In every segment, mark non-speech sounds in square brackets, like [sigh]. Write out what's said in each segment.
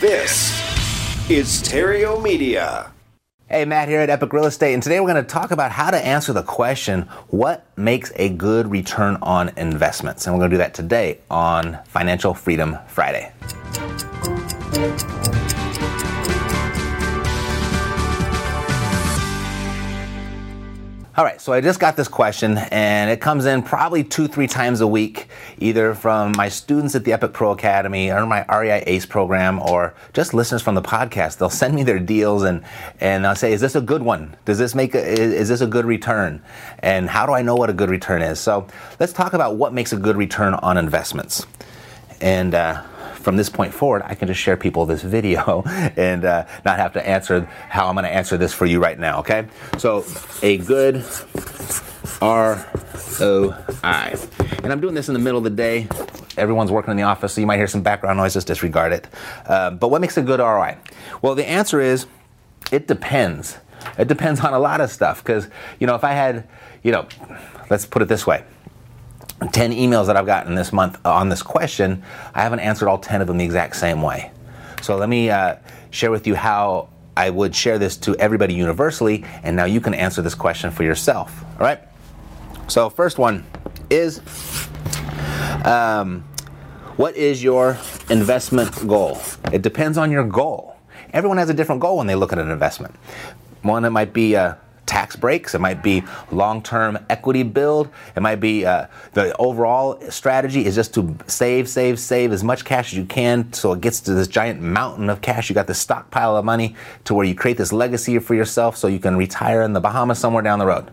This is Terrio Media. Hey, Matt here at Epic Real Estate, and today we're going to talk about how to answer the question what makes a good return on investments? And we're going to do that today on Financial Freedom Friday. All right, so I just got this question, and it comes in probably two, three times a week, either from my students at the Epic Pro Academy or my REI ACE program, or just listeners from the podcast. They'll send me their deals, and and they'll say, "Is this a good one? Does this make a, is, is this a good return? And how do I know what a good return is?" So let's talk about what makes a good return on investments, and. Uh, from this point forward, I can just share people this video [laughs] and uh, not have to answer how I'm going to answer this for you right now. Okay, so a good ROI, and I'm doing this in the middle of the day. Everyone's working in the office, so you might hear some background noise. Just disregard it. Uh, but what makes a good ROI? Well, the answer is it depends. It depends on a lot of stuff because you know if I had, you know, let's put it this way 10 emails that I've gotten this month on this question, I haven't answered all 10 of them the exact same way. So let me uh, share with you how I would share this to everybody universally, and now you can answer this question for yourself. All right? So, first one is um, what is your investment goal? It depends on your goal. Everyone has a different goal when they look at an investment. One it might be uh, tax breaks. It might be long-term equity build. It might be uh, the overall strategy is just to save, save, save as much cash as you can, so it gets to this giant mountain of cash. You got this stockpile of money to where you create this legacy for yourself, so you can retire in the Bahamas somewhere down the road.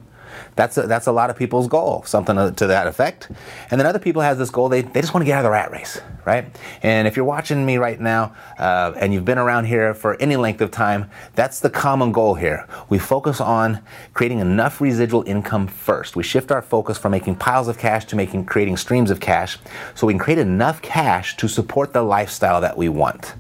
That's a, that's a lot of people's goal, something to, that effect. And then other people have this goal, they, they just want to get out of the rat race, right? And if you're watching me right now uh, and you've been around here for any length of time, that's the common goal here. We focus on creating enough residual income first. We shift our focus from making piles of cash to making creating streams of cash so we can create enough cash to support the lifestyle that we want.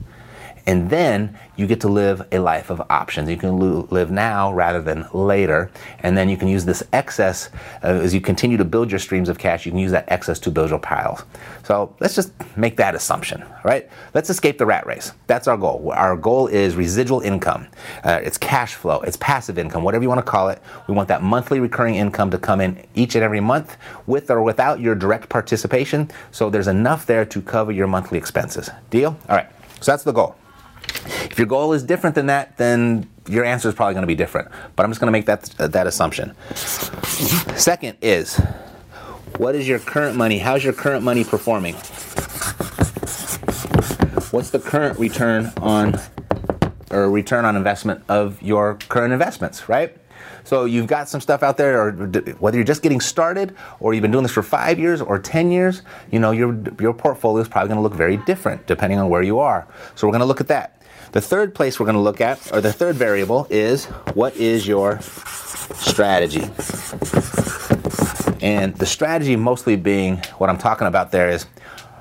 And then you get to live a life of options. You can lo- live now rather than later. And then you can use this excess uh, as you continue to build your streams of cash. You can use that excess to build your piles. So let's just make that assumption, right? Let's escape the rat race. That's our goal. Our goal is residual income. Uh, it's cash flow. It's passive income, whatever you want to call it. We want that monthly recurring income to come in each and every month with or without your direct participation. So there's enough there to cover your monthly expenses. Deal? All right. So that's the goal. If your goal is different than that, then your answer is probably going to be different. But I'm just going to make that uh, that assumption. Second is, what is your current money? How's your current money performing? What's the current return on or return on investment of your current investments, right? So you've got some stuff out there, or whether you're just getting started, or you've been doing this for five years or ten years, you know your your portfolio is probably going to look very different depending on where you are. So we're going to look at that. The third place we're going to look at, or the third variable, is what is your strategy? And the strategy mostly being what I'm talking about there is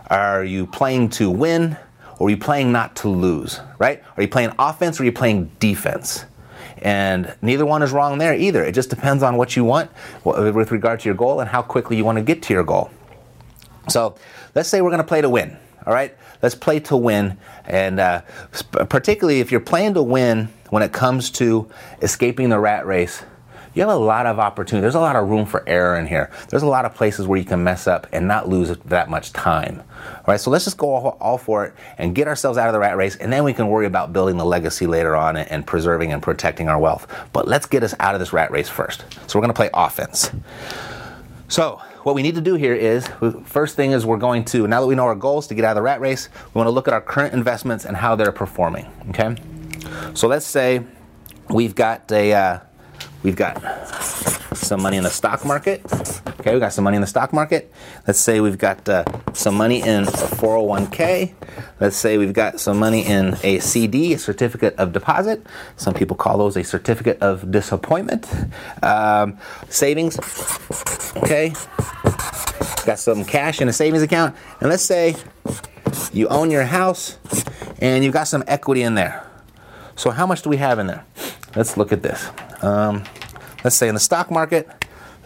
are you playing to win or are you playing not to lose, right? Are you playing offense or are you playing defense? And neither one is wrong there either. It just depends on what you want with regard to your goal and how quickly you want to get to your goal. So let's say we're going to play to win. All right, let's play to win, and uh, particularly if you're playing to win when it comes to escaping the rat race, you have a lot of opportunity. There's a lot of room for error in here. There's a lot of places where you can mess up and not lose that much time. All right, so let's just go all, all for it and get ourselves out of the rat race, and then we can worry about building the legacy later on and, and preserving and protecting our wealth. But let's get us out of this rat race first. So we're going to play offense. So, what we need to do here is first thing is we're going to, now that we know our goals to get out of the rat race, we want to look at our current investments and how they're performing. Okay? So, let's say we've got a, uh, we've got some money in the stock market. Okay, we got some money in the stock market. Let's say we've got uh, some money in a 401k. Let's say we've got some money in a CD, a certificate of deposit. Some people call those a certificate of disappointment. Um, savings. Okay, got some cash in a savings account. And let's say you own your house and you've got some equity in there. So, how much do we have in there? Let's look at this. Um, let's say in the stock market,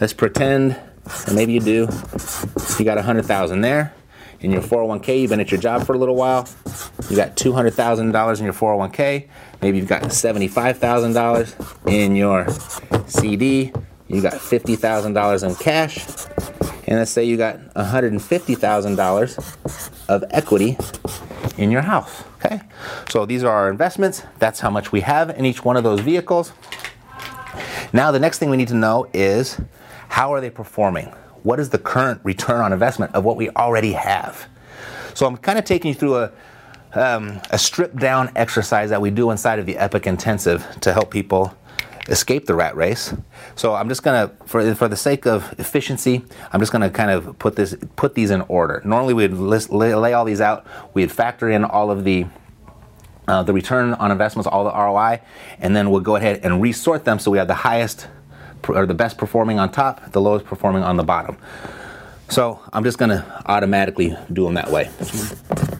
let's pretend, and maybe you do, you got a hundred thousand there. In your 401k, you've been at your job for a little while. You got two hundred thousand dollars in your 401k. Maybe you've got seventy-five thousand dollars in your CD. You got fifty thousand dollars in cash, and let's say you got one hundred and fifty thousand dollars of equity in your house. Okay, so these are our investments. That's how much we have in each one of those vehicles. Now, the next thing we need to know is how are they performing? What is the current return on investment of what we already have? So, I'm kind of taking you through a, um, a stripped down exercise that we do inside of the Epic Intensive to help people escape the rat race. So I'm just gonna, for for the sake of efficiency, I'm just gonna kind of put this put these in order. Normally we'd list, lay, all these out. We'd factor in all of the uh, the return on investments, all the ROI, and then we'll go ahead and resort them so we have the highest or the best performing on top, the lowest performing on the bottom. So I'm just to automatically do them that way.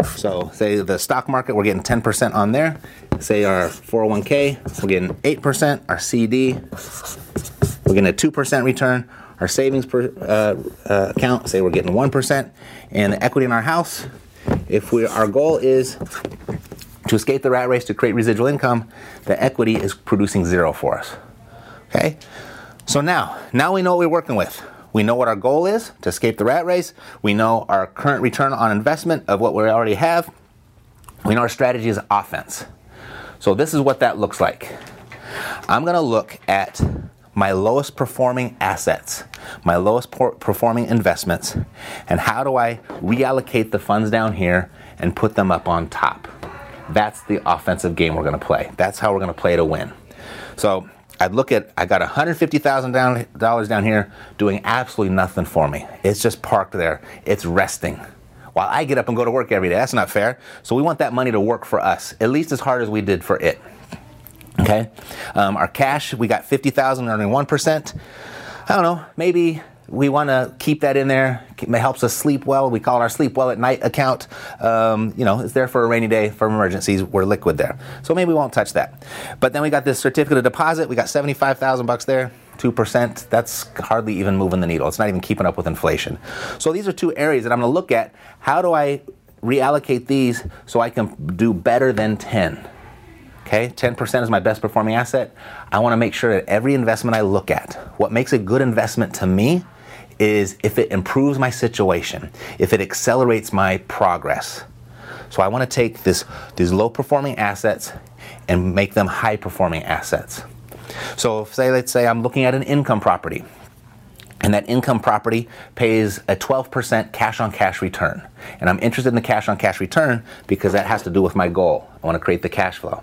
So say the stock market, we're getting 10% on there. Say our 401k, we're getting 8%. Our CD, we're getting a 2% return. Our savings per, uh, uh, account, say we're getting 1%. And the equity in our house, if we our goal is to escape the rat race to create residual income, the equity is producing zero for us. Okay? So now, now we know what we're working with. We know what our goal is to escape the rat race. We know our current return on investment of what we already have. We know our strategy is offense. So this is what that looks like. I'm going to look at my lowest performing assets, my lowest performing investments, and how do I reallocate the funds down here and put them up on top. That's the offensive game we're going to play. That's how we're going to play to win. So I'd look at, I got $150,000 down here doing absolutely nothing for me. It's just parked there. It's resting. While I get up and go to work every day. That's not fair. So we want that money to work for us, at least as hard as we did for it. Okay? Um, our cash, we got 50,000 earning 1%. I don't know, maybe we want to keep that in there. It helps us sleep well. We call our sleep well at night account. Um, you know, it's there for a rainy day, for emergencies. We're liquid there, so maybe we won't touch that. But then we got this certificate of deposit. We got seventy-five thousand bucks there. Two percent. That's hardly even moving the needle. It's not even keeping up with inflation. So these are two areas that I'm going to look at. How do I reallocate these so I can do better than ten? Okay, 10% is my best performing asset. I want to make sure that every investment I look at, what makes a good investment to me is if it improves my situation, if it accelerates my progress. So I want to take this, these low performing assets and make them high performing assets. So say let's say I'm looking at an income property and that income property pays a 12% cash on cash return. And I'm interested in the cash on cash return because that has to do with my goal. I want to create the cash flow.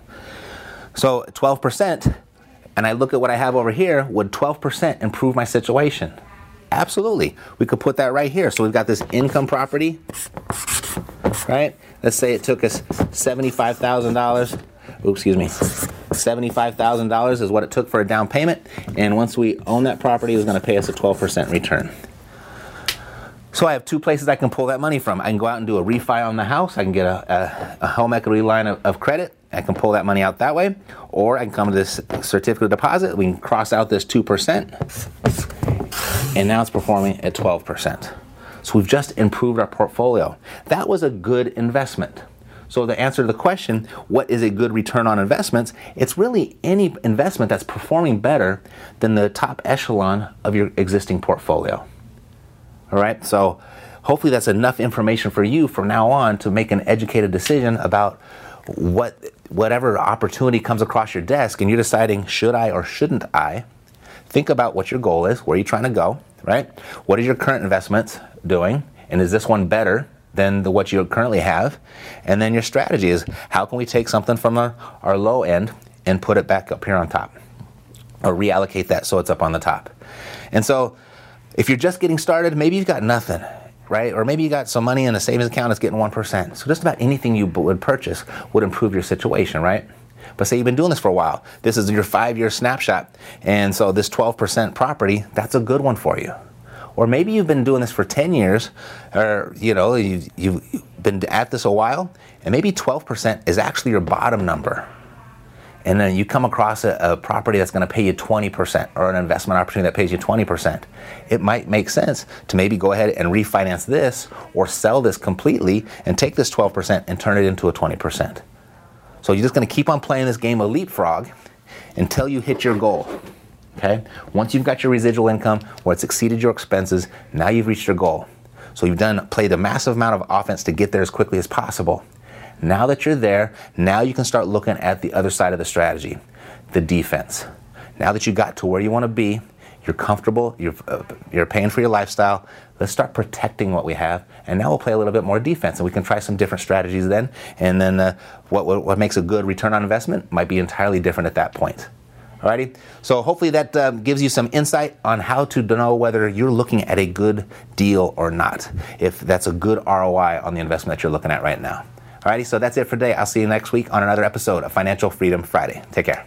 So 12%, and I look at what I have over here, would 12% improve my situation? Absolutely. We could put that right here. So we've got this income property, right? Let's say it took us $75,000. Oops, excuse me. $75,000 is what it took for a down payment. And once we own that property, it was going to pay us a 12% return. So I have two places I can pull that money from. I can go out and do a refi on the house. I can get a, a, a home equity line of, of, credit. I can pull that money out that way. Or I can come to this certificate of deposit. We can cross out this 2% and now it's performing at 12%. So we've just improved our portfolio. That was a good investment. So the answer to the question, what is a good return on investments? It's really any investment that's performing better than the top echelon of your existing portfolio. All right? So hopefully that's enough information for you from now on to make an educated decision about what whatever opportunity comes across your desk and you're deciding should I or shouldn't I? Think about what your goal is, where are you're trying to go, right? What is your current investments doing? And is this one better than the, what you currently have? And then your strategy is how can we take something from our, our low end and put it back up here on top? Or reallocate that so it's up on the top. And so if you're just getting started, maybe you've got nothing right? Or maybe you got some money in a savings account that's getting 1%. So just about anything you would purchase would improve your situation, right? But say you've been doing this for a while. This is your five year snapshot. And so this 12% property, that's a good one for you. Or maybe you've been doing this for 10 years, or you know, you've, you've been at this a while, and maybe 12% is actually your bottom number and then you come across a, a property that's going to pay you 20% or an investment opportunity that pays you 20%, it might make sense to maybe go ahead and refinance this or sell this completely and take this 12% and turn it into a 20%. So you're just going to keep on playing this game of leapfrog until you hit your goal. Okay? Once you've got your residual income where it's exceeded your expenses, now you've reached your goal. So you've done played a massive amount of offense to get there as quickly as possible. Now that you're there, now you can start looking at the other side of the strategy, the defense. Now that you got to where you want to be, you're comfortable, you're, uh, you're paying for your lifestyle. Let's start protecting what we have, and now we'll play a little bit more defense, and we can try some different strategies then. And then uh, what, what, what makes a good return on investment might be entirely different at that point. Alrighty, so hopefully that uh, gives you some insight on how to know whether you're looking at a good deal or not, if that's a good ROI on the investment that you're looking at right now. Alrighty, so that's it for today. I'll see you next week on another episode of Financial Freedom Friday. Take care.